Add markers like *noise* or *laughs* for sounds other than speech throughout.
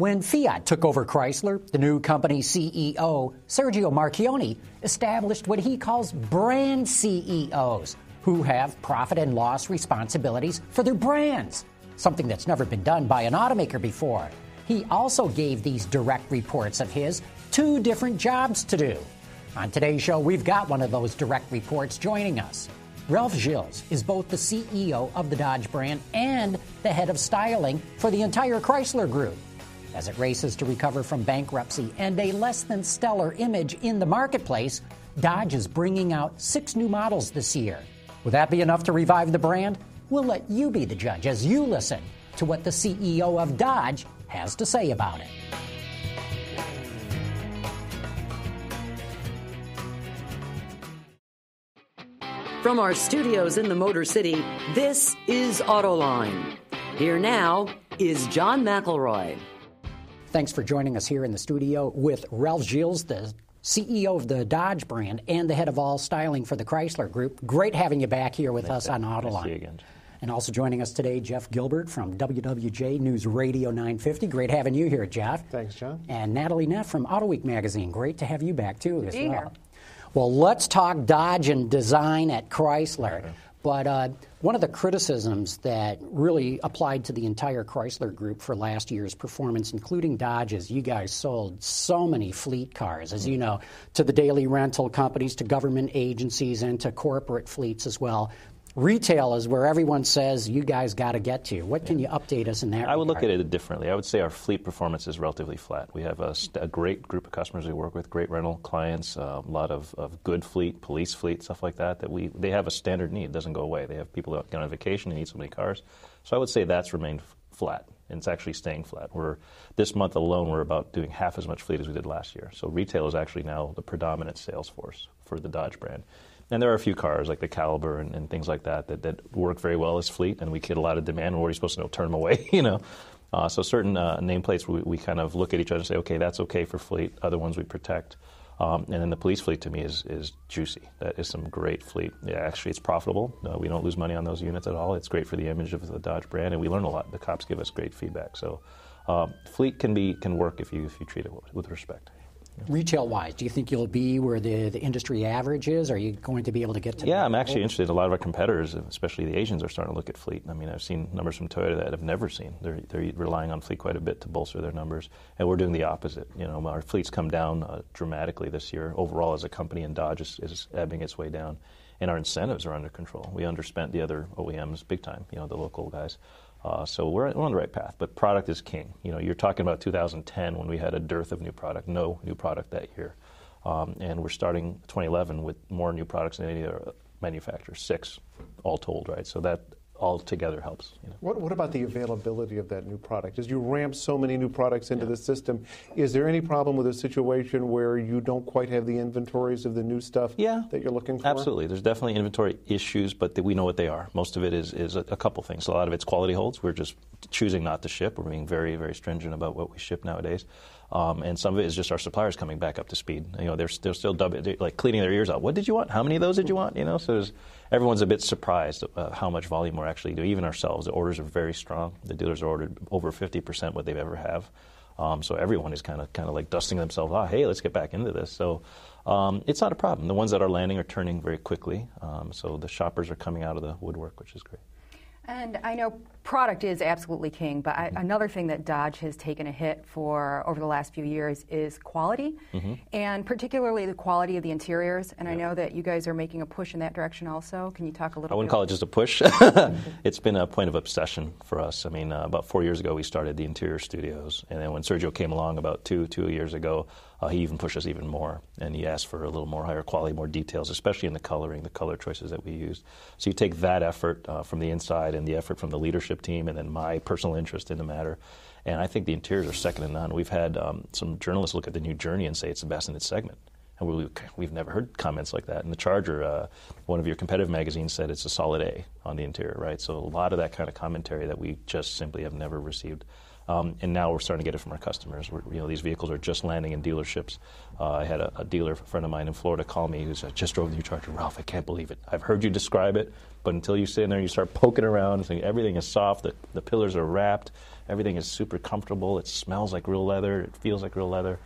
When Fiat took over Chrysler, the new company CEO, Sergio Marchionne, established what he calls brand CEOs, who have profit and loss responsibilities for their brands, something that's never been done by an automaker before. He also gave these direct reports of his two different jobs to do. On today's show, we've got one of those direct reports joining us. Ralph Gilles is both the CEO of the Dodge brand and the head of styling for the entire Chrysler Group. As it races to recover from bankruptcy and a less than stellar image in the marketplace, Dodge is bringing out six new models this year. Will that be enough to revive the brand? We'll let you be the judge as you listen to what the CEO of Dodge has to say about it. From our studios in the Motor City, this is Autoline. Here now is John McElroy. Thanks for joining us here in the studio with Ralph Gilles, the CEO of the Dodge brand and the head of all styling for the Chrysler Group. Great having you back here with nice us on Autoline. Nice again. And also joining us today, Jeff Gilbert from WWJ News Radio 950. Great having you here, Jeff. Thanks, John. And Natalie Neff from Auto Week magazine. Great to have you back too as be well. here. Well, let's talk Dodge and design at Chrysler. But uh, one of the criticisms that really applied to the entire Chrysler group for last year's performance, including Dodge's, you guys sold so many fleet cars, as you know, to the daily rental companies, to government agencies, and to corporate fleets as well. Retail is where everyone says you guys got to get to. What can you update us in that? I would look at it differently. I would say our fleet performance is relatively flat. We have a, a great group of customers we work with, great rental clients, a lot of, of good fleet, police fleet, stuff like that. That we they have a standard need, it doesn't go away. They have people that go on vacation and need so many cars. So I would say that's remained flat, and it's actually staying flat. We're this month alone, we're about doing half as much fleet as we did last year. So retail is actually now the predominant sales force for the Dodge brand. And there are a few cars like the Caliber and, and things like that, that that work very well as fleet, and we get a lot of demand. We're already supposed to know, turn them away, *laughs* you know. Uh, so certain uh, nameplates we, we kind of look at each other and say, okay, that's okay for fleet. Other ones we protect. Um, and then the police fleet to me is, is juicy. That is some great fleet. Yeah, actually, it's profitable. Uh, we don't lose money on those units at all. It's great for the image of the Dodge brand, and we learn a lot. The cops give us great feedback. So, um, fleet can be can work if you if you treat it with, with respect. Retail wise, do you think you'll be where the, the industry average is? Are you going to be able to get to Yeah, I'm actually interested. A lot of our competitors, especially the Asians, are starting to look at fleet. I mean, I've seen numbers from Toyota that I've never seen. They're, they're relying on fleet quite a bit to bolster their numbers, and we're doing the opposite. You know, our fleet's come down uh, dramatically this year. Overall, as a company, and Dodge is, is ebbing its way down, and our incentives are under control. We underspent the other OEMs big time. You know, the local guys. Uh, so we're, we're on the right path, but product is king. You know, you're talking about 2010 when we had a dearth of new product, no new product that year. Um, and we're starting 2011 with more new products than any other manufacturer, six all told, right? So that all together helps. You know. What, what about the availability of that new product? As you ramp so many new products into the system, is there any problem with a situation where you don't quite have the inventories of the new stuff Yeah, that you're looking for? Absolutely. There's definitely inventory issues, but th- we know what they are. Most of it is, is a, a couple things. A lot of it's quality holds. We're just choosing not to ship. We're being very, very stringent about what we ship nowadays. Um, and some of it is just our suppliers coming back up to speed. You know, they're, still dub- like cleaning their ears out. What did you want? How many of those did you want? You know, so everyone's a bit surprised uh, how much volume we're actually doing, even ourselves, the orders are very strong. The dealers are ordered over 50% what they've ever have. Um, so everyone is kind of kind of like dusting themselves off. Hey, let's get back into this. So um, it's not a problem. The ones that are landing are turning very quickly. Um, so the shoppers are coming out of the woodwork, which is great. And I know product is absolutely king, but I, Mm-hmm. another thing that Dodge has taken a hit for over the last few years is quality, Mm-hmm. and particularly the quality of the interiors. And I know that you guys are making a push in that direction also. Can you talk a little I wouldn't bit? call it just a push. *laughs* *laughs* it's been a point of obsession for us. I mean, uh, about four years ago, we started the interior studios, and then when Sergio came along about two two years ago, uh, he even pushed us even more, and he asked for a little more higher quality, more details, especially in the coloring, the color choices that we used. So you take that effort uh, from the inside and the effort from the leadership team, and then my personal interest in the matter. And I think the interiors are second to none. We've had um, some journalists look at the new Journey and say it's the best in its segment. And we, we've never heard comments like that. And the Charger, uh, one of your competitive magazines said it's a solid A on the interior, right? So a lot of that kind of commentary that we just simply have never received. Um, and now we're starting to get it from our customers. We're, you know, these vehicles are just landing in dealerships. Uh, I had a, a dealer, a friend of mine in Florida, call me who said, "Just drove the new Charger, Ralph. I can't believe it. I've heard you describe it, but until you sit in there and you start poking around, and saying everything is soft, the, the pillars are wrapped, everything is super comfortable. It smells like real leather. It feels like real leather,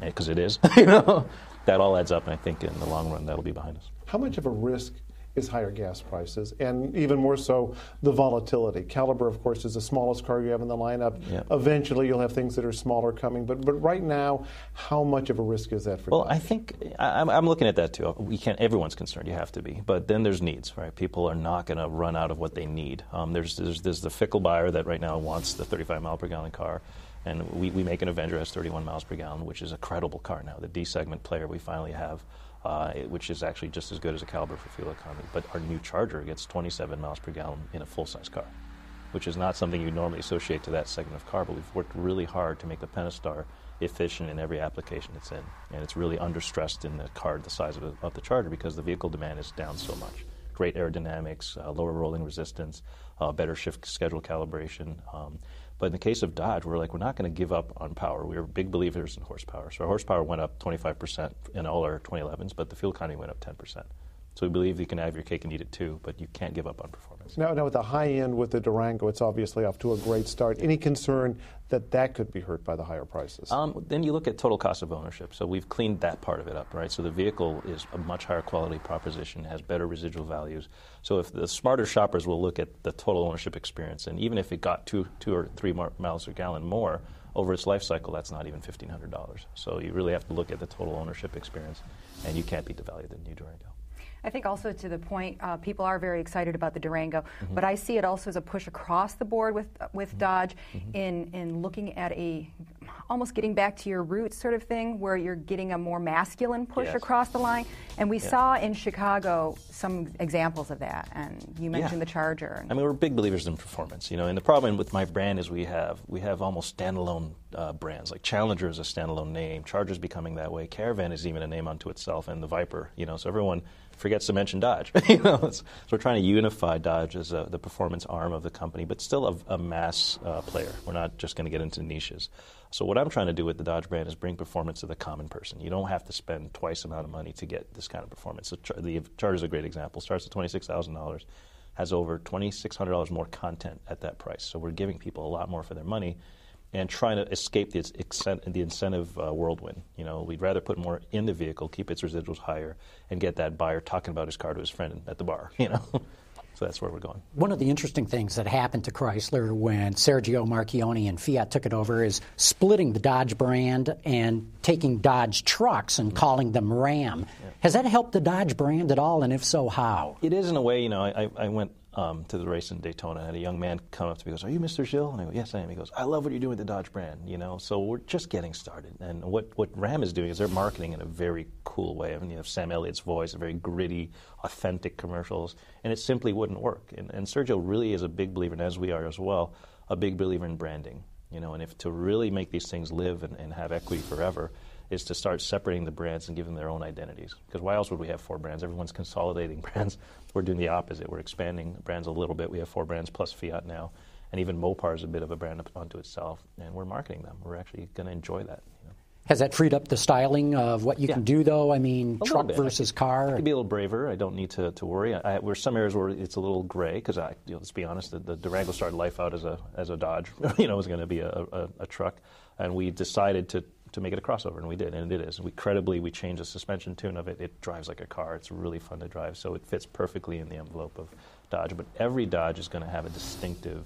because it is. *laughs* you know, that all adds up, and I think in the long run that'll be behind us. How much of a risk is higher gas prices, and even more so, the volatility? Caliber, of course, is the smallest car you have in the lineup. Yeah. Eventually, you'll have things that are smaller coming, but but right now, how much of a risk is that for? Well, Dodge? I think I, I'm, I'm looking at that too. We can't. Everyone's concerned. You have to be. But then there's needs, right? People are not going to run out of what they need. Um, there's, there's there's the fickle buyer that right now wants the 35 mile per gallon car, and we, we make an Avenger has 31 miles per gallon, which is a credible car now. The D segment player we finally have. Uh, which is actually just as good as a Caliber for fuel economy. But our new Charger gets 27 miles per gallon in a full-size car, which is not something you normally associate to that segment of car. But we've worked really hard to make the Pentastar efficient in every application it's in, and it's really understressed in the car the size of, the- of the Charger because the vehicle demand is down so much. Great aerodynamics, uh, lower rolling resistance, uh, better shift schedule calibration. Um, but in the case of Dodge, we're like, we're not going to give up on power. We're big believers in horsepower. So our horsepower went up 25% in all our 2011s, but the fuel economy went up 10%. So we believe you can have your cake and eat it too, but you can't give up on performance. now, now, at the high end with the Durango, it's obviously off to a great start. Any concern that that could be hurt by the higher prices? Um, then you look at total cost of ownership. So we've cleaned that part of it up, right? So the vehicle is a much higher quality proposition, has better residual values. So if the smarter shoppers will look at the total ownership experience, and even if it got two, two or three miles per gallon more over its life cycle, that's not even fifteen hundred dollars. So you really have to look at the total ownership experience, and you can't beat the value of the new Durango. I think also to the point, uh, people are very excited about the Durango, Mm-hmm. but I see it also as a push across the board with with Dodge Mm-hmm. in in looking at a almost getting back to your roots sort of thing, where you're getting a more masculine push Yes. across the line. And we Yeah. saw in Chicago some examples of that. And you mentioned Yeah. the Charger. I mean, we're big believers in performance, you know. And the problem with my brand is we have we have almost standalone uh, brands. Like Challenger is a standalone name. Charger's becoming that way. Caravan is even a name unto itself, and the Viper, you know. So everyone forgets to mention Dodge. *laughs* you know, so we're trying to unify Dodge as a, the performance arm of the company, but still a, a mass uh, player. We're not just going to get into niches. So what I'm trying to do with the Dodge brand is bring performance to the common person. You don't have to spend twice the amount of money to get this kind of performance. Char- the Charger is a great example. Starts at twenty six thousand dollars has over $2,600 more content at that price. So we're giving people a lot more for their money and trying to escape the, the incentive uh, whirlwind. You know, we'd rather put more in the vehicle, keep its residuals higher, and get that buyer talking about his car to his friend at the bar, *laughs* you know? so that's where we're going. One of the interesting things that happened to Chrysler when Sergio Marchionne and Fiat took it over is splitting the Dodge brand and taking Dodge trucks and calling them Ram. Has that helped the Dodge brand at all, and if so, how? It is in a way, you know, I, I went um, to the race in Daytona and had a young man come up to me and goes, Are you Mr. Gilles? And I go, Yes, I am. He goes, I love what you're doing with the Dodge brand, you know. So we're just getting started. And what, what Ram is doing is they're marketing in a very cool way. I mean, you have Sam Elliott's voice, very gritty, authentic commercials, and it simply wouldn't work. And, and Sergio really is a big believer, and as we are as well, a big believer in branding. You know, and if to really make these things live and, and have equity forever, is to start separating the brands and giving them their own identities. Because why else would we have four brands? Everyone's consolidating *laughs* brands. We're doing the opposite. We're expanding brands a little bit. We have four brands plus Fiat now, and even Mopar is a bit of a brand unto itself, and we're marketing them. We're actually going to enjoy that. You know? Has that freed up the styling of what you Yeah. can do, though? I mean, A truck versus I car. could be a little braver. I don't need to, to worry. I, I, there's some areas where it's a little gray because I, you know, let's be honest, the, the Durango started life out as a as a Dodge. *laughs* you know, it was going to be a, a, a truck, and we decided to to make it a crossover, and we did, and it is. We credibly we changed the suspension tune of it. It drives like a car. It's really fun to drive, so it fits perfectly in the envelope of Dodge. But every Dodge is going to have a distinctive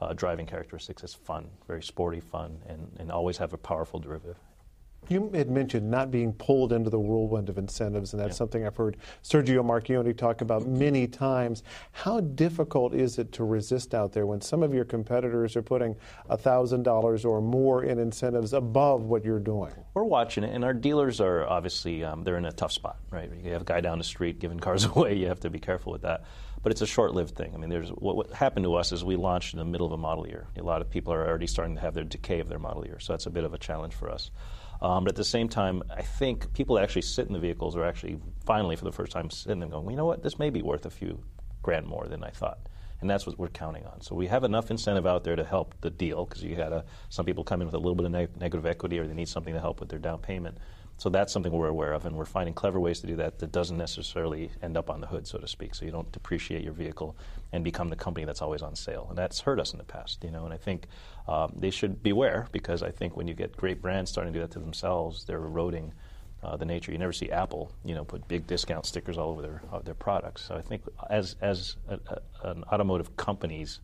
uh, driving characteristics. It's fun, very sporty, fun, and, and always have a powerful derivative. You had mentioned not being pulled into the whirlwind of incentives, and that's something I've heard Sergio Marchionne talk about *clears throat* many times. How difficult is it to resist out there when some of your competitors are putting $1,000 or more in incentives above what you're doing? We're watching it, and our dealers are obviously um, they're in a tough spot, right? You have a guy down the street giving cars *laughs* away. You have to be careful with that. But it's a short-lived thing. I mean, there's what, what happened to us is we launched in the middle of a model year. A lot of people are already starting to have their decay of their model year, so that's a bit of a challenge for us. Um, but at the same time, I think people that actually sit in the vehicles are actually finally, for the first time, sitting and going, well, you know what, this may be worth a few grand more than I thought. And that's what we're counting on. So we have enough incentive out there to help the deal because you to some people come in with a little bit of neg- negative equity or they need something to help with their down payment. So that's something we're aware of, and we're finding clever ways to do that that doesn't necessarily end up on the hood, so to speak. So you don't depreciate your vehicle and become the company that's always on sale, and that's hurt us in the past, you know. And I think um, they should beware because I think when you get great brands starting to do that to themselves, they're eroding uh, the nature. You never see Apple, you know, put big discount stickers all over their uh, their products. So I think as as a, a, an automotive companies,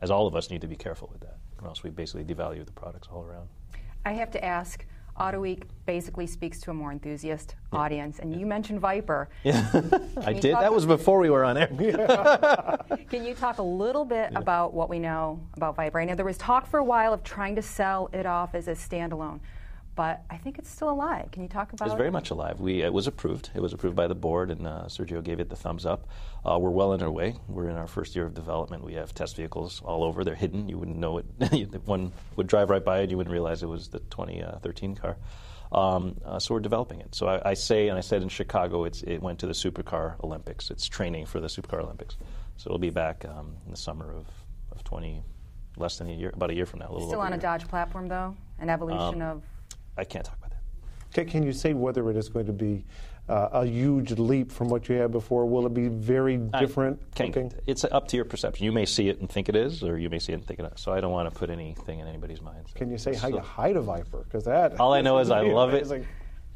as all of us need to be careful with that, or else we basically devalue the products all around. I have to ask. Auto Week basically speaks to a more enthusiast audience, and you mentioned Viper. *laughs* Yeah. I did. That was before we were on air. *laughs* Can you talk a little bit about what we know about Viper? I know there was talk for a while of trying to sell it off as a standalone, but I think it's still alive. Can you talk about it? It's it? very much alive. We, it was approved. It was approved by the board, and uh, Sergio gave it the thumbs up. Uh, we're well on our way. We're in our first year of development. We have test vehicles all over. They're hidden. You wouldn't know it. *laughs* One would drive right by it. You wouldn't realize it was the 2013 car. Um, uh, so we're developing it. So I, I say, and I said in Chicago, it's, it went to the Supercar Olympics. It's training for the Supercar Olympics. So it'll be back um, in the summer of, of 20, less than a year, about a year from now. A Still on a year. Dodge platform, though? An evolution of. I can't talk about that. Can, you say whether it is going to be uh, a huge leap from what you had before? Will it be very different? It's up to your perception. You may see it and think it is, or you may see it and think it is. So I don't want to put anything in anybody's mind. So Can you say how you hide a Viper? Because that. All I know is I *laughs* love it.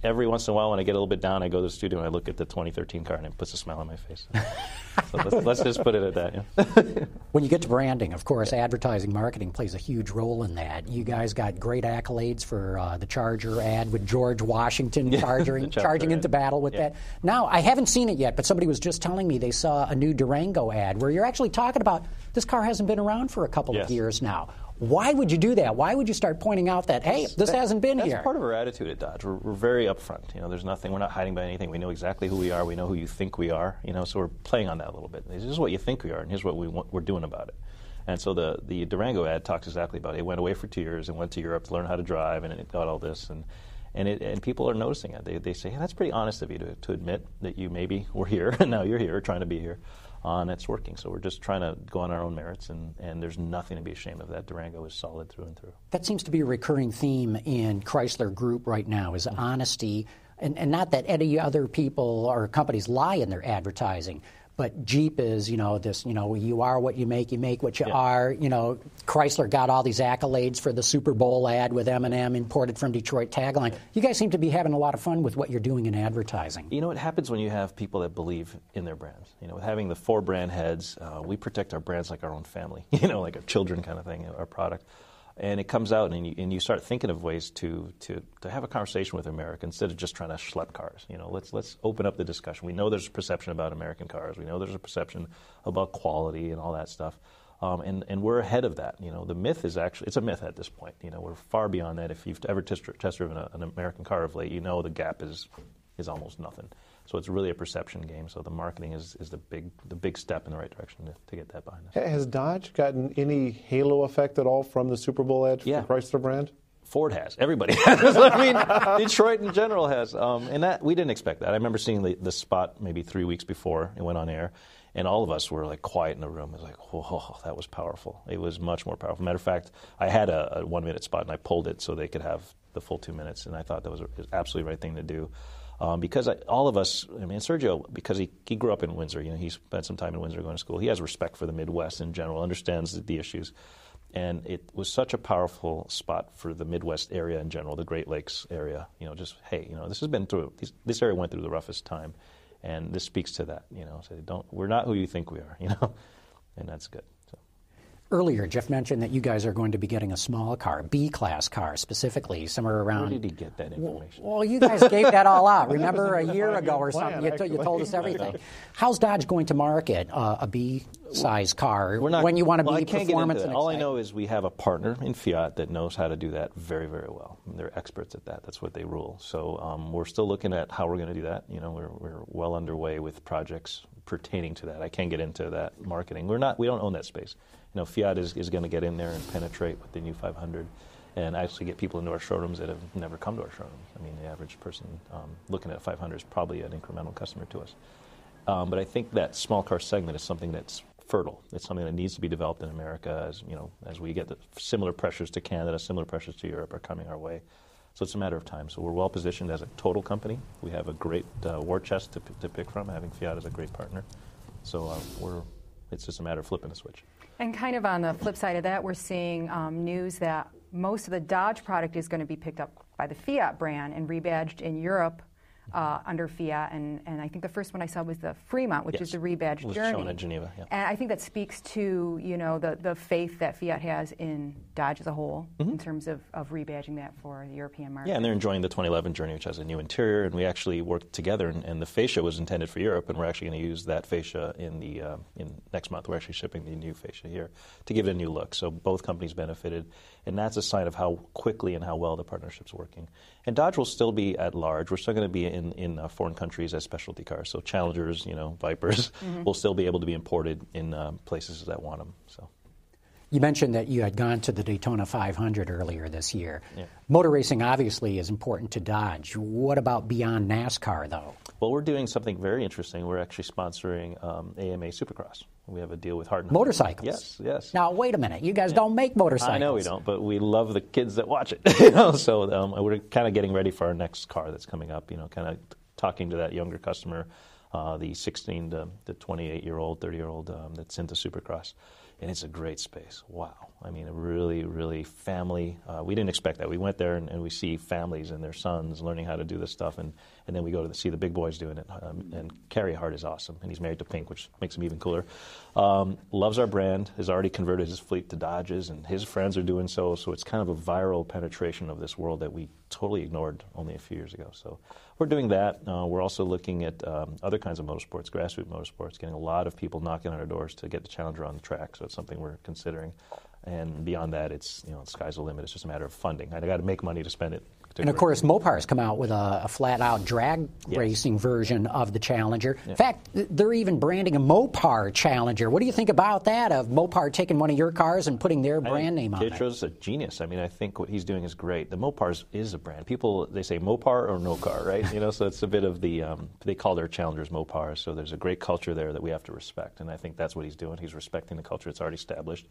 Every once in a while, when I get a little bit down, I go to the studio and I look at the 2013 car, and it puts a smile on my face. *laughs* so let's, let's just put it at that. Yeah. *laughs* When you get to branding, of course, advertising, marketing plays a huge role in that. You guys got great accolades for uh, the Charger ad with George Washington *laughs* charging, Charger charging ad. into battle with Yeah. that. Now, I haven't seen it yet, but somebody was just telling me they saw a new Durango ad where you're actually talking about this car hasn't been around for a couple of years now. Why would you do that? Why would you start pointing out that, hey, this That- hasn't been that's here? That's part of our attitude at Dodge. We're, we're very upfront. You know, there's nothing. We're not hiding by anything. We know exactly who we are. We know who you think we are. You know, so we're playing on that a little bit. This is what you think we are, and here's what we want, we're doing about it. And so the the Durango ad talks exactly about it. It went away for two years and went to Europe to learn how to drive, and it got all this and. And, it, and people are noticing it. They, they say, hey, that's pretty honest of you to, to admit that you maybe were here *laughs* and now you're here trying to be here. And it's working. So we're just trying to go on our own merits, and, and there's nothing to be ashamed of. That Durango is solid through and through. That seems to be a recurring theme in Chrysler Group right now is mm-hmm. honesty. And, and not that any other people or companies lie in their advertising, but Jeep is, you know, this, you know, you are what you make, you make what you Yeah. are. You know, Chrysler got all these accolades for the Super Bowl ad with Eminem imported from Detroit tagline. You guys seem to be having a lot of fun with what you're doing in advertising. You know, what happens when you have people that believe in their brands. You know, with having the four brand heads, uh, we protect our brands like our own family, *laughs* you know, like our children kind of thing, our product. And it comes out, and you, and you start thinking of ways to, to, to have a conversation with America instead of just trying to schlep cars. You know, let's, let's open up the discussion. We know there's a perception about American cars. We know there's a perception about quality and all that stuff. Um, and, and we're ahead of that. You know, the myth is actually, it's a myth at this point. You know, we're far beyond that. If you've ever test, test driven a, an American car of late, you know the gap is, is almost nothing. So it's really a perception game. So the marketing is, is the big the big step in the right direction to, to get that behind us. Has Dodge gotten any halo effect at all from the Super Bowl ad for Yeah. the Chrysler brand? Ford has. Everybody *laughs* has. I mean, Detroit in general has. Um, and that we didn't expect that. I remember seeing the, the spot maybe three weeks before it went on air, and all of us were like quiet in the room. It was like, whoa, that was powerful. It was much more powerful. Matter of fact, I had a, a one minute spot and I pulled it so they could have the full two minutes, and I thought that was the absolutely right thing to do. Um, because I, all of us, I mean, Sergio, because he, he grew up in Windsor, you know, he spent some time in Windsor going to school. He has respect for the Midwest in general, understands the, issues. And it was such a powerful spot for the Midwest area in general, the Great Lakes area. You know, just, hey, you know, this has been through, this area went through the roughest time. And this speaks to that, you know, say, don't, we're not who you think we are, *laughs* you know, and that's good. Earlier, Jeff mentioned that you guys are going to be getting a small car, B class car specifically, somewhere around. Where did he get that information? Well, you guys gave that all out. *laughs* Remember a year ago or something, you, t- you, told us everything. *laughs* How's Dodge going to market uh, a B size car not, when you want to well, be performance? All I know is we have a partner in Fiat that knows how to do that very, very well. They're experts at that. That's what they rule. So um, we're still looking at how we're going to do that. You know, we're, we're well underway with projects pertaining to that. I can't get into that marketing. We're not. We don't own that space know, Fiat is, is going to get in there and penetrate with the new 500 and actually get people into our showrooms that have never come to our showrooms. I mean, the average person um, looking at a 500 is probably an incremental customer to us. Um, but I think that small car segment is something that's fertile. It's something that needs to be developed in America as you know as we get the similar pressures to Canada, similar pressures to Europe are coming our way. So it's a matter of time. So we're well positioned as a total company. We have a great uh, war chest to, to pick from, having Fiat as a great partner. So uh, we're it's just a matter of flipping the switch. And kind of on the flip side of that, we're seeing um, news that most of the Dodge product is going to be picked up by the Fiat brand and rebadged in Europe uh, under Fiat, and, and I think the first one I saw was the Fremont, which yes. is the rebadged was journey. shown at Geneva. Yeah. And I think that speaks to you know the, the faith that Fiat has in Dodge as a whole mm-hmm. in terms of, of rebadging that for the European market. Yeah, and they're enjoying the 2011 Journey, which has a new interior, and we actually worked together, and, and the fascia was intended for Europe, and we're actually going to use that fascia in the uh, in next month. We're actually shipping the new fascia here to give it a new look. So both companies benefited, and that's a sign of how quickly and how well the partnership's working. And Dodge will still be at large. We're still going to be in in uh, foreign countries as specialty cars. So Challengers, you know, Vipers *laughs* mm-hmm. will still be able to be imported in uh, places that want them. So. You mentioned that you had gone to the Daytona 500 earlier this year. Yeah. Motor racing obviously is important to Dodge. What about beyond NASCAR, though? Well, we're doing something very interesting. We're actually sponsoring um, AMA Supercross. We have a deal with Hart. Motorcycles. Yes, yes. Now, wait a minute. You guys yeah. don't make motorcycles. I know we don't, but we love the kids that watch it. *laughs* you know, so um, we're kind of getting ready for our next car that's coming up. You know, kind of talking to that younger customer, uh, the 16 to the 28 year old, 30 year old um, that's into Supercross and it's a great space. Wow. I mean, a really, really family. Uh, we didn't expect that. We went there and, and, we see families and their sons learning how to do this stuff, and, and then we go to the, see the big boys doing it. Um, and Carey Hart is awesome, and he's married to Pink, which makes him even cooler. Um, loves our brand, has already converted his fleet to Dodges, and his friends are doing so. So it's kind of a viral penetration of this world that we totally ignored only a few years ago. So we're doing that. Uh, we're also looking at um, other kinds of motorsports, grassroots motorsports, getting a lot of people knocking on our doors to get the Challenger on the track. So it's something we're considering. And beyond that, it's you know, the sky's the limit. It's just a matter of funding. I got to make money to spend it and of course, Mopar's come out with a, a flat-out drag yes. racing version of the Challenger. Yeah. In fact, they're even branding a Mopar Challenger. What do you think about that? Of Mopar taking one of your cars and putting their brand name on it? Pietro's a genius. I mean, I think what he's doing is great. The Mopar is a brand. People they say Mopar or no car, right? You know, so it's a bit of the um, they call their Challengers Mopars. So there's a great culture there that we have to respect, and I think that's what he's doing. He's respecting the culture that's already established.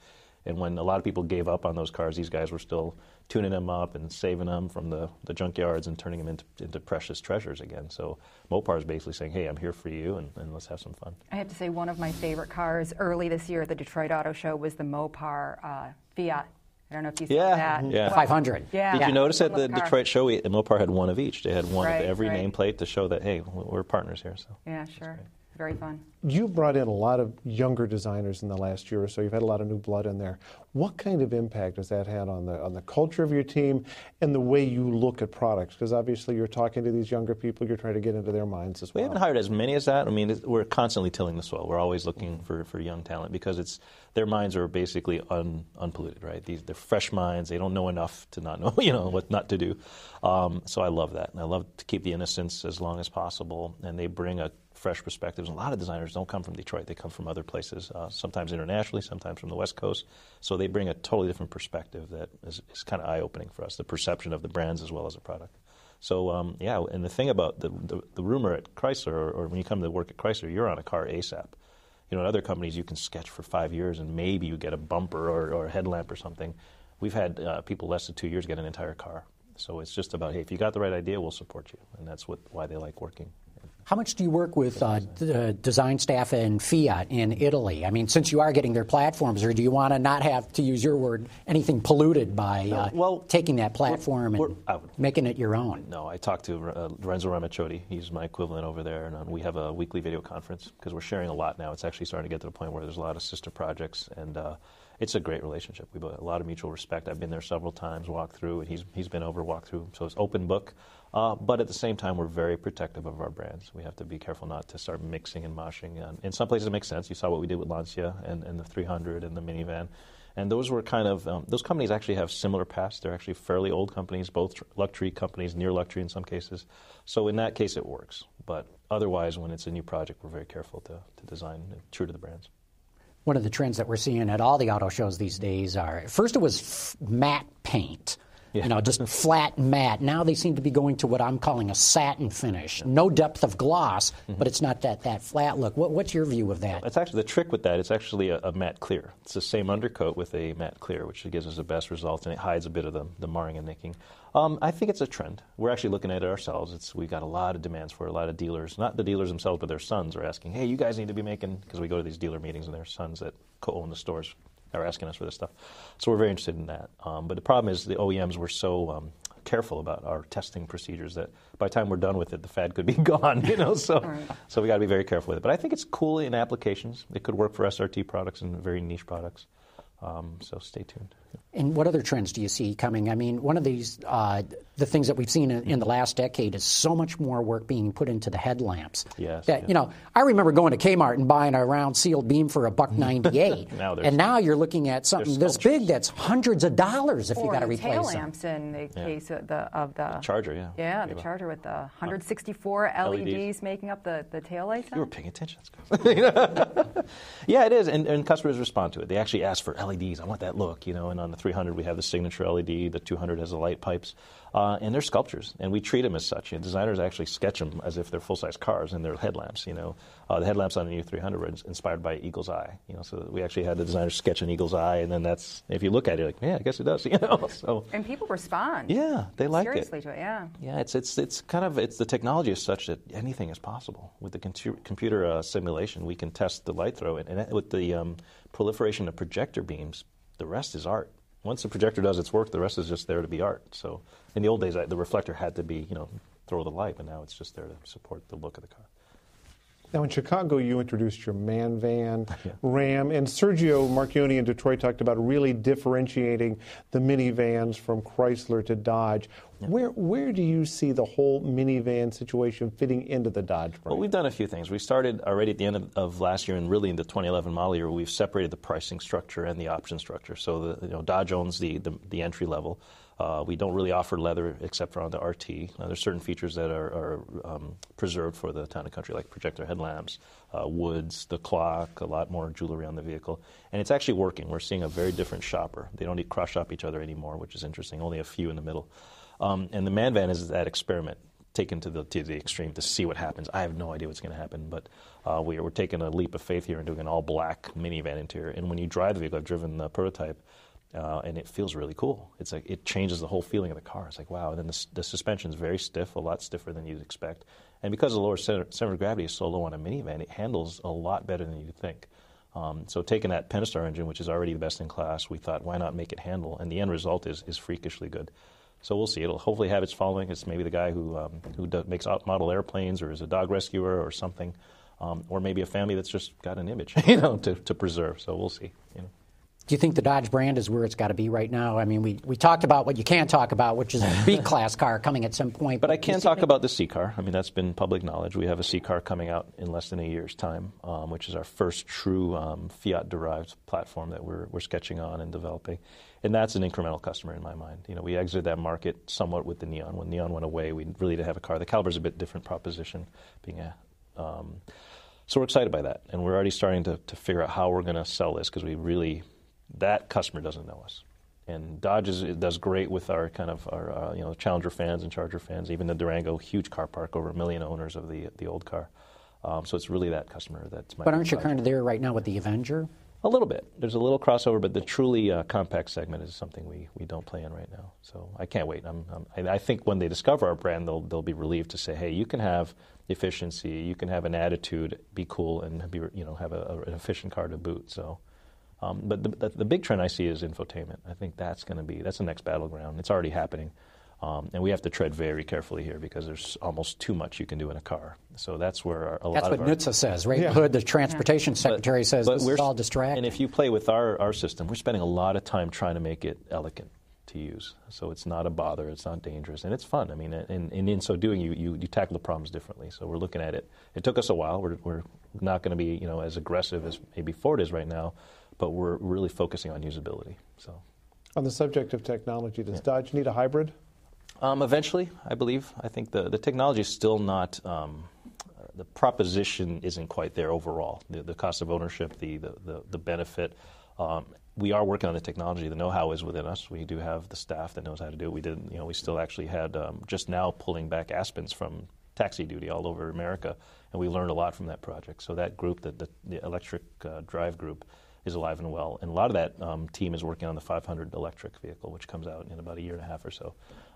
And when a lot of people gave up on those cars, these guys were still tuning them up and saving them from the, the junkyards and turning them into, into precious treasures again. So Mopar is basically saying, hey, I'm here for you and, and, let's have some fun. I have to say, one of my favorite cars early this year at the Detroit Auto Show was the Mopar uh, Fiat. I don't know if you saw yeah. that. Mm-hmm. Yeah. 500. Yeah. Did yeah. you notice at the Detroit show, we, Mopar had one of each? They had one right, of every right. nameplate to show that, hey, we're partners here. So Yeah, sure very fun. You brought in a lot of younger designers in the last year or so. You've had a lot of new blood in there. What kind of impact has that had on the on the culture of your team and the way you look at products? Because obviously you're talking to these younger people, you're trying to get into their minds as well. We haven't hired as many as that. I mean, we're constantly tilling the soil. We're always looking for, for young talent because it's their minds are basically un, unpolluted, right? These they're fresh minds. They don't know enough to not know, *laughs* you know, what not to do. Um, so I love that, and I love to keep the innocence as long as possible. And they bring a fresh perspectives. A lot of designers don't come from Detroit; they come from other places, uh, sometimes internationally, sometimes from the West Coast. So they bring a totally different perspective that is, is kind of eye-opening for us. The perception of the brands as well as the product. So um, yeah, and the thing about the, the, the rumor at Chrysler, or, or, when you come to work at Chrysler, you're on a car ASAP. You know, in other companies, you can sketch for five years and maybe you get a bumper or, or a headlamp or something. We've had uh, people less than two years get an entire car. So it's just about, hey, if you got the right idea, we'll support you, and that's what why they like working. How much do you work with uh, d- design staff in Fiat in Italy? I mean, since you are getting their platforms, or do you want to not have, to use your word, anything polluted by uh, well, taking that platform we're, we're, and making it your own? No, I talked to uh, Lorenzo Ramaciotti. He's my equivalent over there, and uh, we have a weekly video conference because we're sharing a lot now. It's actually starting to get to the point where there's a lot of sister projects, and uh, it's a great relationship. We have a lot of mutual respect. I've been there several times, walked through, and he's he's been over, walked through. So it's open book. Uh, but at the same time, we're very protective of our brands. We have to be careful not to start mixing and moshing. And in some places, it makes sense. You saw what we did with Lancia and, and the 300 and the minivan. And those were kind of, um, those companies actually have similar pasts. They're actually fairly old companies, both luxury companies, near luxury in some cases. So in that case, it works. But otherwise, when it's a new project, we're very careful to, to design true to the brands one of the trends that we're seeing at all the auto shows these days are first it was f- matte paint. Yeah. You know, just *laughs* flat matte. Now they seem to be going to what I'm calling a satin finish. No depth of gloss, mm-hmm. but it's not that, that flat look. What, what's your view of that? It's actually the trick with that. It's actually a, a, matte clear. It's the same undercoat with a matte clear, which gives us the best results, and it hides a bit of the, the marring and nicking. Um, I think it's a trend. We're actually looking at it ourselves. It's, we've got a lot of demands for it. A lot of dealers, not the dealers themselves, but their sons are asking, hey, you guys need to be making, because we go to these dealer meetings and their sons that co own the stores are asking us for this stuff. So we're very interested in that. Um, but the problem is the OEMs were so um, careful about our testing procedures that by the time we're done with it, the fad could be *laughs* gone. You know, so right. so we got to be very careful with it. But I think it's cool in applications. It could work for SRT products and very niche products. Um, so stay tuned. And what other trends do you see coming? I mean, one of these, uh, the things that we've seen in, in, the last decade is so much more work being put into the headlamps. Yes. That, you know, I remember going to Kmart and buying a round sealed beam for a buck ninety eight. *laughs* now and now you're looking at something this big that's hundreds of dollars if you got to replace tail lamps in the yeah. case of the, of the, the charger, yeah. Yeah, the charger with the 164 LEDs, LEDs making up the, the tail lights. You were paying attention. *laughs* yeah, it is, and, and customers respond to it. They actually ask for LEDs. I want that look, you know. And on the 300 we have the signature LED. The 200 has the light pipes. Uh, and they're sculptures, and we treat them as such. You know, designers actually sketch them as if they're full-size cars, and they're headlamps. You know, uh, the headlamps on the new 300 were inspired by eagle's eye. You know, so we actually had the designers sketch an eagle's eye, and then that's if you look at it, like, yeah, I guess it does. *laughs* You know, so and people respond. Yeah, they like seriously it. to it. Yeah, yeah. It's it's it's kind of it's the technology is such that anything is possible with the computer uh, simulation. We can test the light throw, and, and with the um, proliferation of projector beams, the rest is art once the projector does its work, the rest is just there to be art. So in the old days, the reflector had to be, you know, throw the light, but now it's just there to support the look of the car. Now, in Chicago, you introduced your man van, *laughs* yeah. Ram, and Sergio Marchionne in Detroit talked about really differentiating the minivans from Chrysler to Dodge. Yeah. Where where do you see the whole minivan situation fitting into the Dodge brand? Well, we've done a few things. We started already at the end of, of, last year, and really in the 2011 model year, we've separated the pricing structure and the option structure. So the you know Dodge owns the the, the entry level. Uh, we don't really offer leather except for on the RT. Now, there's certain features that are, are um, preserved for the town and country, like projector headlamps, uh, woods, the clock, a lot more jewelry on the vehicle. And it's actually working. We're seeing a very different shopper. They don't cross shop each other anymore, which is interesting. Only a few in the middle. Um, and the man van is that experiment taken to the, to the extreme to see what happens. I have no idea what's going to happen, but uh, we, are taking a leap of faith here and doing an all black minivan interior. And when you drive the vehicle, I've driven the prototype uh, and it feels really cool. It's like it changes the whole feeling of the car. It's like wow. And then the, the suspension is very stiff, a lot stiffer than you'd expect. And because the lower center, center, of gravity is so low on a minivan, it handles a lot better than you'd think. Um, so taking that Pentastar engine, which is already the best in class, we thought why not make it handle? And the end result is is freakishly good. So we'll see. It'll hopefully have its following. It's maybe the guy who um, who does, makes model airplanes, or is a dog rescuer, or something, um, or maybe a family that's just got an image, *laughs* you know, to, to preserve. So we'll see. You know. Do you think the Dodge brand is where it's got to be right now? I mean, we, we talked about what you can't talk about, which is a B *laughs* class car coming at some point. But I can talk about the C car. I mean, that's been public knowledge. We have a C car coming out in less than a year's time, um, which is our first true um, Fiat derived platform that we're, we're sketching on and developing. And that's an incremental customer in my mind. You know, we exited that market somewhat with the Neon. When Neon went away, we really didn't have a car. The Caliber's a bit different proposition, being a Um, so we're excited by that, and we're already starting to, to figure out how we're going to sell this because we really that customer doesn't know us. And Dodge is, does great with our kind of our uh, you know Challenger fans and Charger fans. Even the Durango, huge car park, over a million owners of the the old car. Um, so it's really that customer that's. My but aren't you kind of there right now with the Avenger? A little bit. There's a little crossover, but the truly uh, compact segment is something we, we don't play in right now. So I can't wait. I'm, I'm, i think when they discover our brand, they'll, they'll be relieved to say, hey, you can have efficiency, you can have an attitude, be cool, and be, you know, have a, a, an efficient car to boot. So, um, but the, the, the, big trend I see is infotainment. I think that's going to be that's the next battleground. It's already happening. Um, and we have to tread very carefully here because there's almost too much you can do in a car. So that's where our, a that's lot what of our, NHTSA says. Ray yeah. Hood, the transportation yeah. secretary, but, says but this is all distracting. And if you play with our, our system, we're spending a lot of time trying to make it elegant to use. So it's not a bother, it's not dangerous, and it's fun. I mean, and, and in so doing, you, you, you tackle the problems differently. So we're looking at it. It took us a while. We're, we're not going to be you know as aggressive as maybe Ford is right now, but we're really focusing on usability. So. On the subject of technology, does yeah. Dodge need a hybrid? Um, eventually, I believe. I think the, the technology is still not, um, the proposition isn't quite there overall. The, the cost of ownership, the, the, the, the benefit. Um, we are working on the technology. The know-how is within us. We do have the staff that knows how to do it. We didn't, you know, we still actually had um, just now pulling back Aspens from taxi duty all over America, and we learned a lot from that project. So that group, the, the, the electric uh, drive group, is alive and well. And a lot of that um, team is working on the 500 electric vehicle, which comes out in about a year and a half or so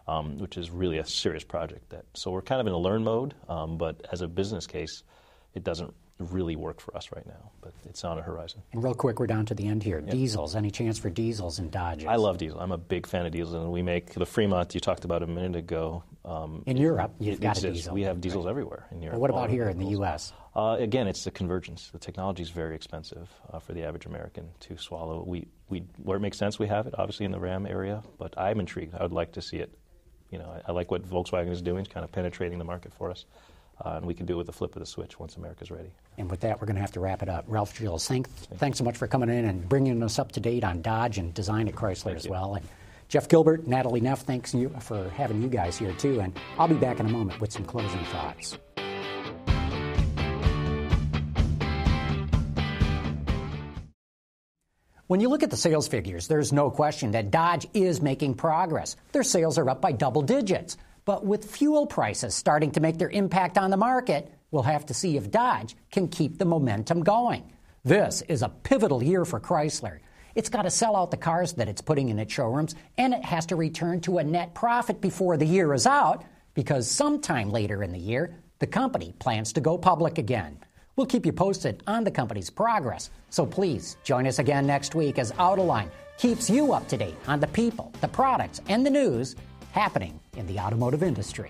um, which is really a serious project. That so we're kind of in a learn mode, um, but as a business case, it doesn't really work for us right now. But it's on a horizon. And real quick, we're down to the end here. Yep. Diesels. Any chance for diesels and Dodges? I love diesel. I'm a big fan of diesels, and we make the Fremont you talked about a minute ago. Um, in Europe, you've got exists. a diesel. We have diesels right. everywhere in Europe. But what about here in the U.S.? Uh, again, it's the convergence. The technology is very expensive uh, for the average American to swallow. We, we, where it makes sense, we have it, obviously in the Ram area, but I'm intrigued. I would like to see it you know, I, I, like what Volkswagen is doing, kind of penetrating the market for us. Uh, and we can do it with the flip of the switch once America's ready. And with that, we're going to have to wrap it up. Ralph Gilles, thank, thanks so much for coming in and bringing us up to date on Dodge and design at Chrysler thank as you. well. And Jeff Gilbert, Natalie Neff, thanks you for having you guys here too. And I'll be back in a moment with some closing thoughts. When you look at the sales figures, there's no question that Dodge is making progress. Their sales are up by double digits. But with fuel prices starting to make their impact on the market, we'll have to see if Dodge can keep the momentum going. This is a pivotal year for Chrysler. It's got to sell out the cars that it's putting in its showrooms, and it has to return to a net profit before the year is out, because sometime later in the year, the company plans to go public again. We'll keep you posted on the company's progress. So please join us again next week as Autoline keeps you up to date on the people, the products, and the news happening in the automotive industry.